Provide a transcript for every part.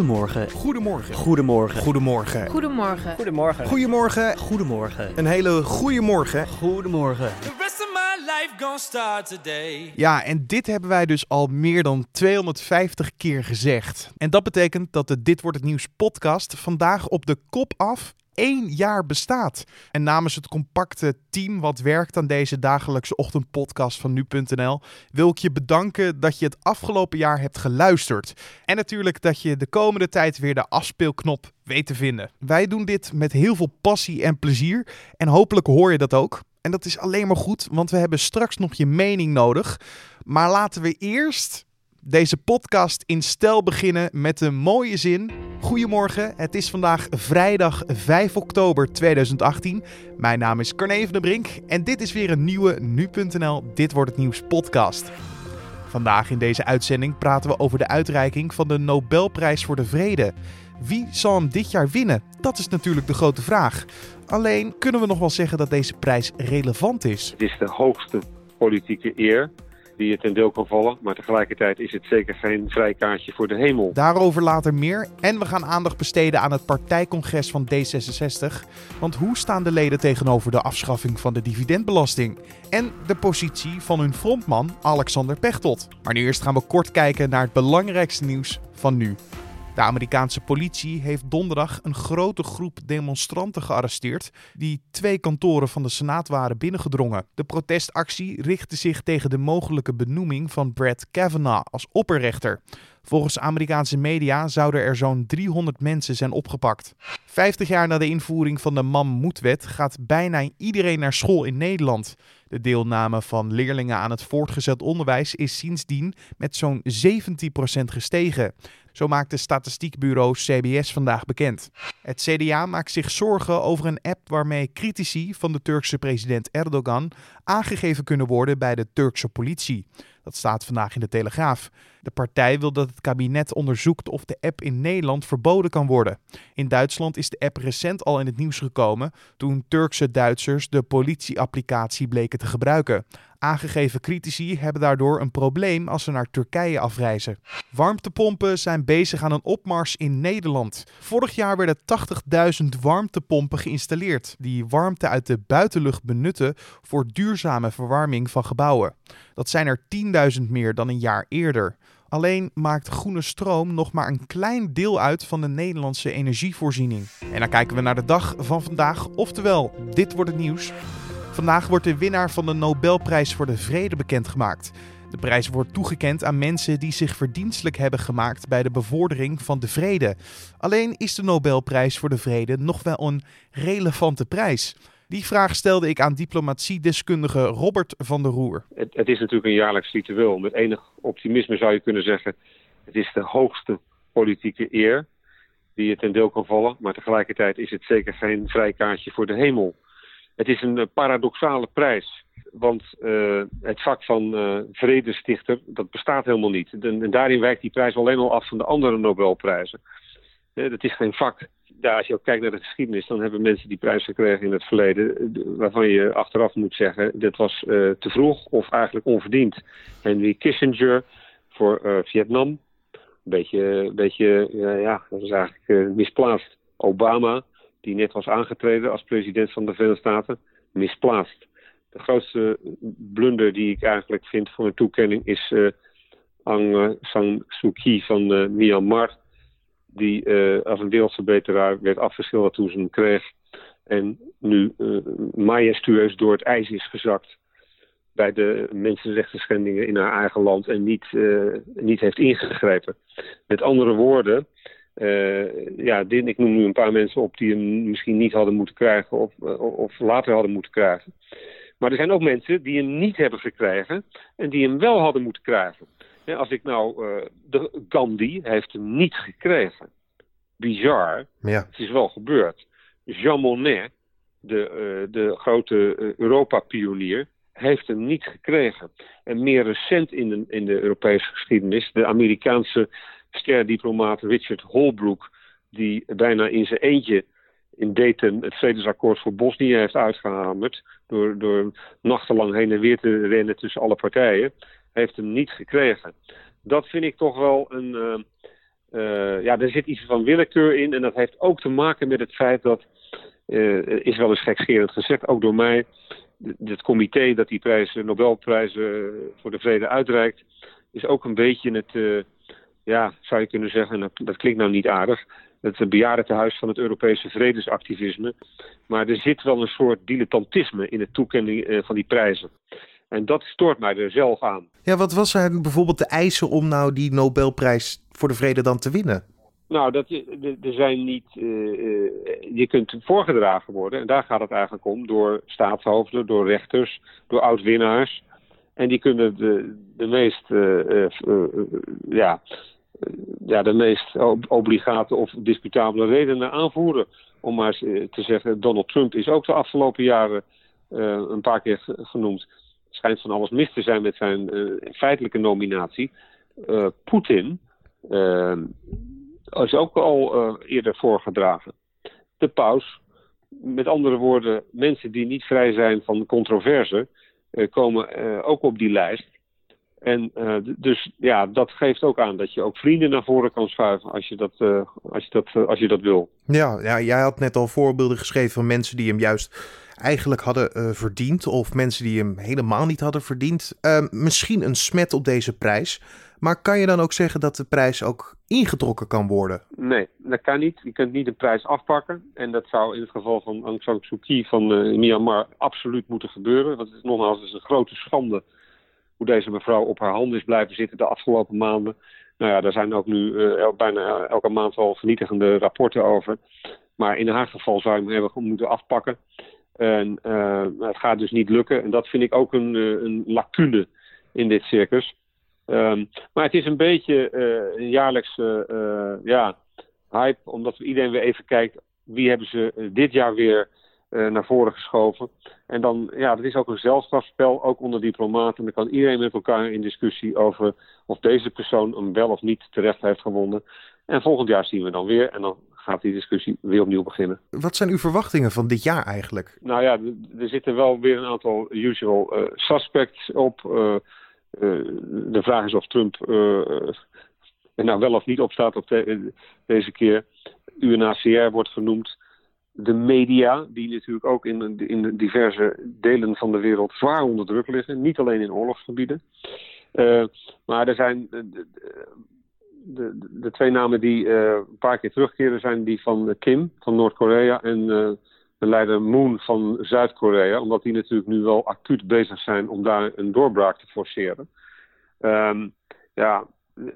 Goedemorgen. Goedemorgen. Goedemorgen. Goedemorgen. Goedemorgen. Goedemorgen. Goedemorgen. Goedemorgen. Een hele goede morgen. Goedemorgen. The rest of my life gonna start today. Ja, en dit hebben wij dus al meer dan 250 keer gezegd. En dat betekent dat de Dit Wordt Het Nieuws podcast vandaag op de kop af één jaar bestaat. En namens het compacte team wat werkt aan deze dagelijkse ochtendpodcast van nu.nl wil ik je bedanken dat je het afgelopen jaar hebt geluisterd. En natuurlijk dat je de komende tijd weer de afspeelknop weet te vinden. Wij doen dit met heel veel passie en plezier en hopelijk hoor je dat ook. En dat is alleen maar goed, want we hebben straks nog je mening nodig. Maar laten we eerst deze podcast in stijl beginnen met een mooie zin. Goedemorgen, het is vandaag vrijdag 5 oktober 2018. Mijn naam is Carne van der Brink en dit is weer een nieuwe Nu.nl Dit Wordt Het Nieuws podcast. Vandaag in deze uitzending praten we over de uitreiking van de Nobelprijs voor de Vrede. Wie zal hem dit jaar winnen? Dat is natuurlijk de grote vraag. Alleen kunnen we nog wel zeggen dat deze prijs relevant is. Het is de hoogste politieke eer die je ten deel kan vallen. Maar tegelijkertijd is het zeker geen vrijkaartje voor de hemel. Daarover later meer. En we gaan aandacht besteden aan het partijcongres van D66. Want hoe staan de leden tegenover de afschaffing van de dividendbelasting? En de positie van hun frontman Alexander Pechtold. Maar nu eerst gaan we kort kijken naar het belangrijkste nieuws van nu. De Amerikaanse politie heeft donderdag een grote groep demonstranten gearresteerd die twee kantoren van de Senaat waren binnengedrongen. De protestactie richtte zich tegen de mogelijke benoeming van Brett Kavanaugh als opperrechter. Volgens Amerikaanse media zouden er zo'n 300 mensen zijn opgepakt. 50 jaar na de invoering van de Mammoetwet gaat bijna iedereen naar school in Nederland. De deelname van leerlingen aan het voortgezet onderwijs is sindsdien met zo'n 17% gestegen. Zo maakt de statistiekbureau CBS vandaag bekend. Het CDA maakt zich zorgen over een app waarmee critici van de Turkse president Erdogan aangegeven kunnen worden bij de Turkse politie. Dat staat vandaag in de Telegraaf. De partij wil dat het kabinet onderzoekt of de app in Nederland verboden kan worden. In Duitsland is de app recent al in het nieuws gekomen toen Turkse Duitsers de politieapplicatie bleken te gebruiken. Aangegeven critici hebben daardoor een probleem als ze naar Turkije afreizen. Warmtepompen zijn bezig aan een opmars in Nederland. Vorig jaar werden 80.000 warmtepompen geïnstalleerd die warmte uit de buitenlucht benutten voor duurzame verwarming van gebouwen. Dat zijn er 10.000 meer dan een jaar eerder. Alleen maakt groene stroom nog maar een klein deel uit van de Nederlandse energievoorziening. En dan kijken we naar de dag van vandaag, oftewel, dit wordt het nieuws. Vandaag wordt de winnaar van de Nobelprijs voor de Vrede bekendgemaakt. De prijs wordt toegekend aan mensen die zich verdienstelijk hebben gemaakt bij de bevordering van de vrede. Alleen is de Nobelprijs voor de Vrede nog wel een relevante prijs. Die vraag stelde ik aan diplomatiedeskundige Robert van der Roer. Het, het is natuurlijk een jaarlijks ritueel. Met enig optimisme zou je kunnen zeggen... het is de hoogste politieke eer die je ten deel kan vallen. Maar tegelijkertijd is het zeker geen vrijkaartje voor de hemel. Het is een uh, paradoxale prijs. Want uh, het vak van uh, vredestichter, dat bestaat helemaal niet. En, en, daarin wijkt die prijs alleen al af van de andere Nobelprijzen. dat is geen vak. Ja, als je ook kijkt naar de geschiedenis, dan hebben mensen die prijs gekregen in het verleden, waarvan je achteraf moet zeggen, dit was te vroeg of eigenlijk onverdiend. Henry Kissinger voor Vietnam, een beetje, beetje ja, dat is eigenlijk misplaatst. Obama, die net was aangetreden als president van de Verenigde Staten, misplaatst. De grootste blunder die ik eigenlijk vind voor een toekenning is uh, Aung San Suu Kyi van uh, Myanmar. Die uh, als een wereldverbeteraar werd afgeschilderd toen ze hem kreeg. En nu majestueus door het ijs is gezakt bij de mensenrechten schendingen in haar eigen land en niet, niet heeft ingegrepen. Met andere woorden, uh, ja, dit, ik noem nu een paar mensen op die hem misschien niet hadden moeten krijgen of, of later hadden moeten krijgen. Maar er zijn ook mensen die hem niet hebben gekregen en die hem wel hadden moeten krijgen. Ja, als ik nou, uh, de Gandhi heeft hem niet gekregen. Bizar, ja. het is wel gebeurd. Jean Monnet, de, uh, de grote Europa-pionier, heeft hem niet gekregen. En meer recent in de, in de Europese geschiedenis, de Amerikaanse ster-diplomaat Richard Holbrooke, die bijna in zijn eentje in Dayton het vredesakkoord voor Bosnië heeft uitgehamerd, door, door nachtenlang heen en weer te rennen tussen alle partijen, heeft hem niet gekregen. Dat vind ik toch wel een, uh, Uh, ja, er zit iets van willekeur in. En dat heeft ook te maken met het feit dat, uh, is wel eens gekscherend gezegd, ook door mij, het comité dat die prijzen, Nobelprijzen voor de vrede uitreikt, is ook een beetje het, ja, zou je kunnen zeggen, dat, dat klinkt nou niet aardig, het bejaardentehuis van het Europese vredesactivisme. Maar er zit wel een soort dilettantisme in het toekenning van die prijzen. En dat stoort mij er zelf aan. Ja, wat was er bijvoorbeeld de eisen om nou die Nobelprijs voor de vrede dan te winnen? Nou, dat, er zijn niet. Uh, je kunt voorgedragen worden, en daar gaat het eigenlijk om, door staatshoofden, door rechters, door oud-winnaars. En die kunnen de, de meest, uh, ja, ja, de meest obligate of disputabele redenen aanvoeren. Om maar te zeggen, Donald Trump is ook de afgelopen jaren een paar keer genoemd schijnt van alles mis te zijn met zijn uh, feitelijke nominatie. Poetin is ook al eerder voorgedragen. De paus, met andere woorden, mensen die niet vrij zijn van controverse, komen ook op die lijst. En dus ja, dat geeft ook aan dat je ook vrienden naar voren kan schuiven als je dat, als je dat, als je dat wil. Ja, ja, jij had net al voorbeelden geschreven van mensen die hem juist eigenlijk hadden verdiend. Of mensen die hem helemaal niet hadden verdiend. Uh, misschien een smet op deze prijs. Maar kan je dan ook zeggen dat de prijs ook ingetrokken kan worden? Nee, dat kan niet. Je kunt niet de prijs afpakken. En dat zou in het geval van Aung San Suu Kyi van Myanmar absoluut moeten gebeuren. Want het is nogmaals is een grote schande hoe deze mevrouw op haar handen is blijven zitten de afgelopen maanden. Nou ja, daar zijn ook nu uh, bijna elke maand al vernietigende rapporten over. Maar in haar geval zou je hem hebben moeten afpakken. En uh, het gaat dus niet lukken. En dat vind ik ook een, uh, een lacune in dit circus. Um, maar het is een beetje een jaarlijks ja, hype, omdat iedereen weer even kijkt wie hebben ze dit jaar weer naar voren geschoven. En dan, ja, dat is ook een zelfstrafspel, ook onder diplomaten. Dan kan iedereen met elkaar in discussie over of deze persoon hem wel of niet terecht heeft gewonnen. En volgend jaar zien we dan weer. En dan gaat die discussie weer opnieuw beginnen. Wat zijn uw verwachtingen van dit jaar eigenlijk? Nou ja, er zitten wel weer een aantal usual uh, suspects op. Uh, uh, de vraag is of Trump er nou wel of niet op staat op de, deze keer. UNHCR wordt genoemd. De media, die natuurlijk ook in, in diverse delen van de wereld zwaar onder druk liggen. Niet alleen in oorlogsgebieden. maar er zijn de, de, twee namen die uh, een paar keer terugkeren zijn die van Kim van Noord-Korea en de leider Moon van Zuid-Korea. Omdat die natuurlijk nu wel acuut bezig zijn om daar een doorbraak te forceren. Um, ja,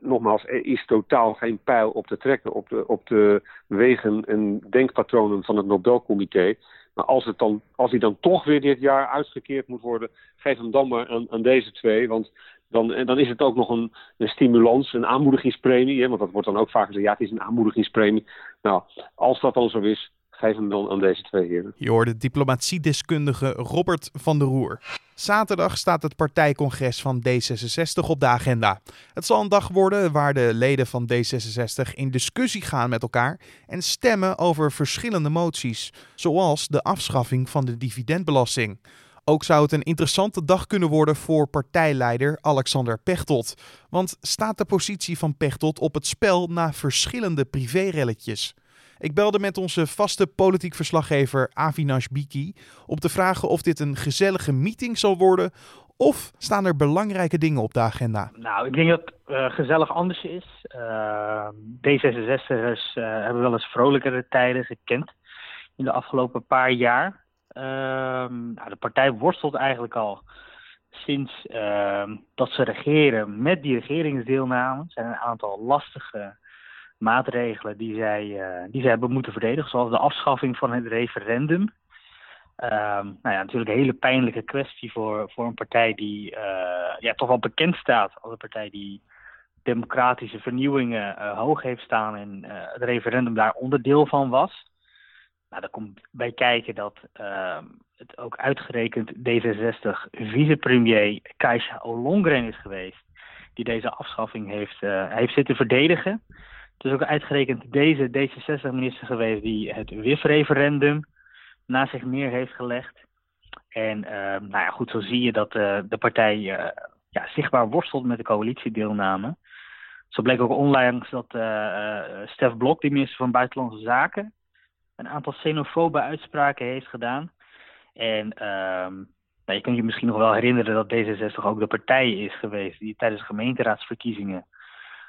nogmaals, er is totaal geen pijl op te trekken op de, op de wegen en denkpatronen van het Nobelcomité. Maar als, het dan, als hij dan toch weer dit jaar uitgekeerd moet worden, geef hem dan maar aan, deze twee. Want dan, dan is het ook nog een, een stimulans, een aanmoedigingspremie. Hè, want dat wordt dan ook vaak gezegd, ja, het is een aanmoedigingspremie. Nou, als dat dan zo is, geef hem dan aan deze twee heren. Je hoorde diplomatiedeskundige Robert van der Roer. Zaterdag staat het partijcongres van D66 op de agenda. Het zal een dag worden waar de leden van D66 in discussie gaan met elkaar en stemmen over verschillende moties, zoals de afschaffing van de dividendbelasting. Ook zou het een interessante dag kunnen worden voor partijleider Alexander Pechtold. Want staat de positie van Pechtold op het spel na verschillende privérelletjes? Ik belde met onze vaste politiek verslaggever Avinash Biki om te vragen of dit een gezellige meeting zal worden of staan er belangrijke dingen op de agenda? Nou, ik denk dat het uh, gezellig anders is. Uh, D66'ers uh, hebben wel eens vrolijkere tijden gekend in de afgelopen paar jaar. Ehm, nou, de partij worstelt eigenlijk al sinds ehm, dat ze regeren met die regeringsdeelname. Er zijn een aantal lastige maatregelen die zij, uh, die zij hebben moeten verdedigen, zoals de afschaffing van het referendum. Um, nou ja, natuurlijk een hele pijnlijke kwestie voor, voor een partij die uh, ja, toch wel bekend staat als een partij die democratische vernieuwingen uh, hoog heeft staan en het referendum daar onderdeel van was. Nou, daar komt bij kijken dat uh, het ook uitgerekend D66 vicepremier Kajsa Ollongren is geweest. Die deze afschaffing heeft, heeft zitten verdedigen. Het is ook uitgerekend deze D66-minister geweest die het WIF-referendum na zich neer heeft gelegd. En uh, nou ja, goed, zo zie je dat uh, de partij ja, zichtbaar worstelt met de coalitiedeelname. Zo bleek ook onlangs dat uh, Stef Blok, de minister van Buitenlandse Zaken, een aantal xenofobe uitspraken heeft gedaan. En ehm, nou, je kunt je misschien nog wel herinneren dat D66 ook de partij is geweest die tijdens de gemeenteraadsverkiezingen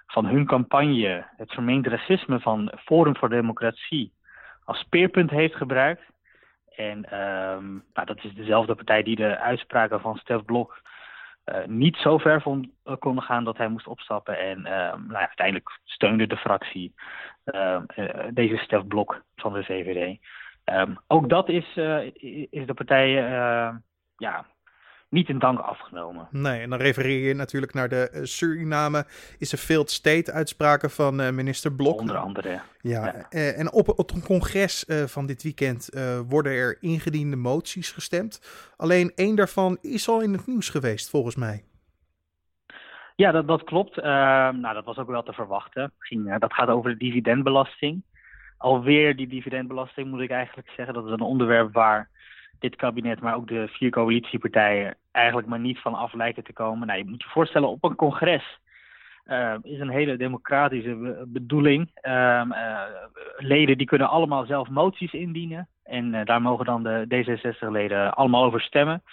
van hun campagne het vermeend racisme van Forum voor Democratie als speerpunt heeft gebruikt. En um, nou, dat is dezelfde partij die de uitspraken van Stef Blok uh, niet zo ver vond, uh, konden gaan dat hij moest opstappen. En uh, nou ja, uiteindelijk steunde de fractie ehm, eh, deze Stef Blok van de VVD. Um, ook dat is, is de partij ja, niet in dank afgenomen. Nee, en dan refereer je natuurlijk naar de uh, Suriname is een failed state uitspraken van uh, minister Blok. Onder andere. Ja, ja. Uh, en op, op het congres van dit weekend worden er ingediende moties gestemd. Alleen één daarvan is al in het nieuws geweest, volgens mij. Ja, dat, dat klopt. Nou, dat was ook wel te verwachten. Ging, dat gaat over de dividendbelasting. Alweer die dividendbelasting moet ik eigenlijk zeggen. Dat is een onderwerp waar dit kabinet, maar ook de vier coalitiepartijen eigenlijk maar niet van af lijken te komen. Nou, je moet je voorstellen, op een congres uh, is een hele democratische bedoeling. Uh, uh, leden die kunnen allemaal zelf moties indienen. En eh, daar mogen dan de D66-leden allemaal over stemmen.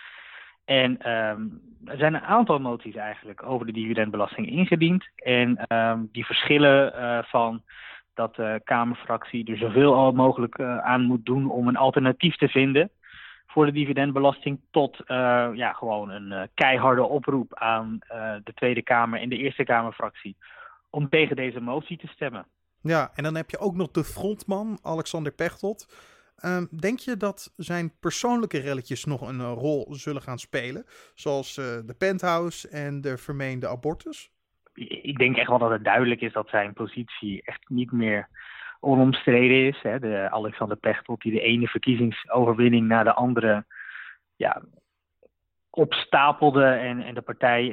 En ehm, er zijn een aantal moties eigenlijk over de dividendbelasting ingediend. En ehm, die verschillen eh, van dat de Kamerfractie er zoveel mogelijk aan moet doen om een alternatief te vinden voor de dividendbelasting tot uh, ja, gewoon een uh, keiharde oproep aan uh, de Tweede Kamer en de Eerste Kamerfractie om tegen deze motie te stemmen. Ja, en dan heb je ook nog de frontman, Alexander Pechtold. Uh, denk je dat zijn persoonlijke relletjes nog een rol zullen gaan spelen? Zoals de penthouse en de vermeende abortus? Ik denk echt wel dat het duidelijk is dat zijn positie echt niet meer onomstreden is. Hè, de Alexander Pechtold die de ene verkiezingsoverwinning na de andere ja, opstapelde en, en de partij uh,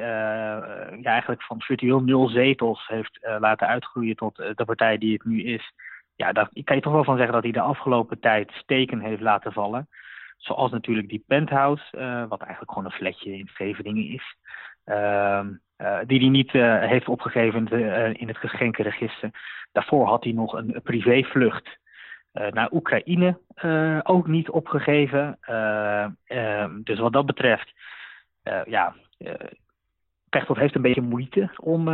ja, eigenlijk van virtueel nul zetels heeft uh, laten uitgroeien tot de partij die het nu is. Ja, daar kan je toch wel van zeggen dat hij de afgelopen tijd steken heeft laten vallen. Zoals natuurlijk die penthouse, wat eigenlijk gewoon een flatje in Scheveningen is. Uh, die hij niet uh, heeft opgegeven in het geschenkenregister. Daarvoor had hij nog een privévlucht naar Oekraïne ook niet opgegeven. Ehm, dus wat dat betreft, ja, Pechtold heeft een beetje moeite om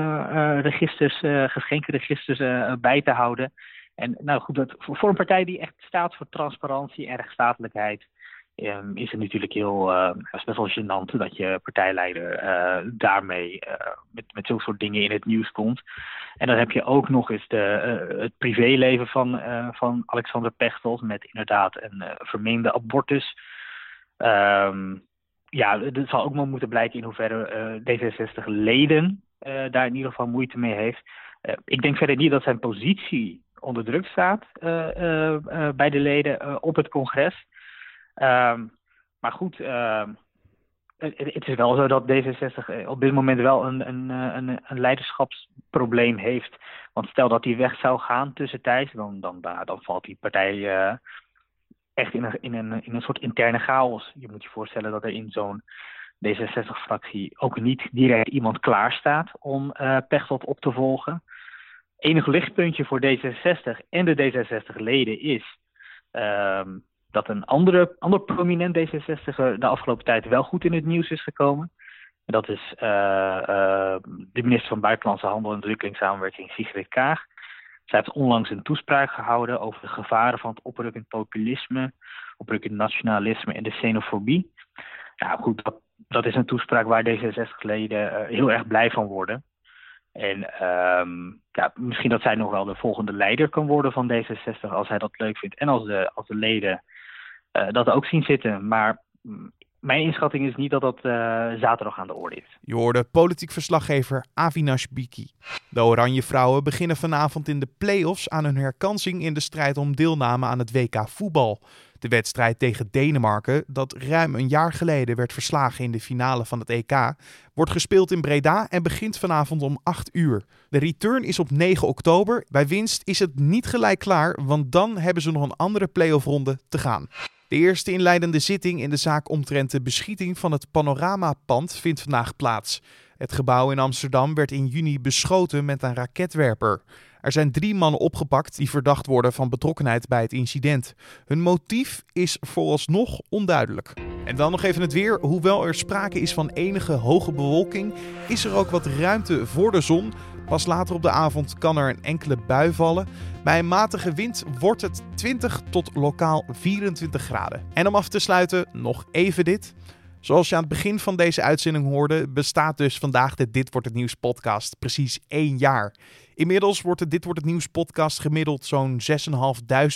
registers, geschenkenregisters bij te houden. En nou goed, dat, voor een partij die echt staat voor transparantie en rechtsstatelijkheid, um, is het natuurlijk heel uh, best wel gênant dat je partijleider uh, daarmee uh, met, met zulke soort dingen in het nieuws komt. En dan heb je ook nog eens de, het privéleven van, van Alexander Pechtold met inderdaad een vermeende abortus. Um, ja, het zal ook maar moeten blijken in hoeverre D66-leden daar in ieder geval moeite mee heeft. ik denk verder niet dat zijn positie onder druk staat bij de leden op het congres. Um, maar goed, uh, het, is wel zo dat D66 eh, op dit moment wel een, eh, een, een leiderschapsprobleem heeft. Want stel dat hij weg zou gaan tussentijds, dan, dan, dan valt die partij uh, echt in een, in, een, in een soort interne chaos. Je moet je voorstellen dat er in zo'n D66-fractie ook niet direct iemand klaar staat om uh, Pechtold op te volgen. Enig lichtpuntje voor D66 en de D66-leden is um, dat een andere, ander prominent D66 de afgelopen tijd wel goed in het nieuws is gekomen. En dat is uh, uh, de minister van Buitenlandse Handel en Ontwikkelingssamenwerking, Sigrid Kaag. Zij heeft onlangs een toespraak gehouden over de gevaren van het oprukkend populisme, oprukkend nationalisme en de xenofobie. Ja, goed, dat, dat is een toespraak waar D66-leden uh, eh, heel erg blij van worden. En um, ja, misschien dat zij nog wel de volgende leider kan worden van D66 als hij dat leuk vindt. En als de, als de leden dat ook zien zitten. Maar mijn inschatting is niet dat dat uh, zaterdag aan de orde is. Je hoorde politiek verslaggever Avinash Biki. De Oranje Vrouwen beginnen vanavond in de play-offs aan hun herkansing in de strijd om deelname aan het WK voetbal. De wedstrijd tegen Denemarken, dat ruim een jaar geleden werd verslagen in de finale van het EK, wordt gespeeld in Breda en begint vanavond om 8 uur. De return is op 9 oktober. Bij winst is het niet gelijk klaar, want dan hebben ze nog een andere play-off ronde te gaan. De eerste inleidende zitting in de zaak omtrent de beschieting van het Panoramapand vindt vandaag plaats. Het gebouw in Amsterdam werd in juni beschoten met een raketwerper. Er zijn drie mannen opgepakt die verdacht worden van betrokkenheid bij het incident. Hun motief is vooralsnog onduidelijk. En dan nog even het weer. Hoewel er sprake is van enige hoge bewolking, is er ook wat ruimte voor de zon. Pas later op de avond kan er een enkele bui vallen. Bij een matige wind wordt het 20 tot lokaal 24 graden. En om af te sluiten nog even dit. Zoals je aan het begin van deze uitzending hoorde, bestaat dus vandaag de Dit Wordt Het Nieuws podcast precies één jaar. Inmiddels wordt de Dit Wordt Het Nieuws podcast gemiddeld zo'n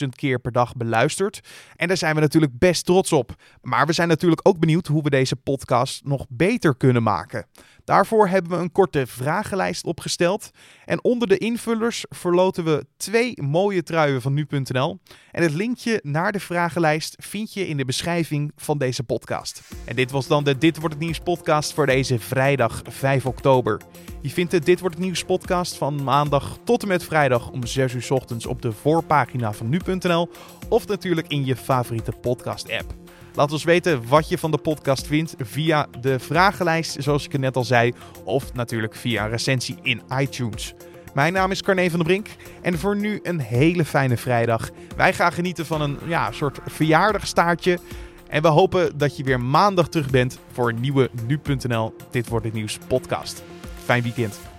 6.500 keer per dag beluisterd. En daar zijn we natuurlijk best trots op. Maar we zijn natuurlijk ook benieuwd hoe we deze podcast nog beter kunnen maken. Daarvoor hebben we een korte vragenlijst opgesteld. En onder de invullers verloten we twee mooie truien van nu.nl. En het linkje naar de vragenlijst vind je in de beschrijving van deze podcast. En dit was dan de Dit Wordt Het Nieuws podcast voor deze vrijdag 5 oktober. Je vindt de Dit Wordt Het Nieuws podcast van maandag tot en met vrijdag om 6 uur ochtends op de voorpagina van nu.nl of natuurlijk in je favoriete podcast app. Laat ons weten wat je van de podcast vindt via de vragenlijst, zoals ik het net al zei, of natuurlijk via een recensie in iTunes. Mijn naam is Carne van der Brink en voor nu een hele fijne vrijdag. Wij gaan genieten van een ja, soort verjaardagstaartje. En we hopen dat je weer maandag terug bent voor een nieuwe nu.nl Dit wordt het nieuws podcast. Fijn weekend.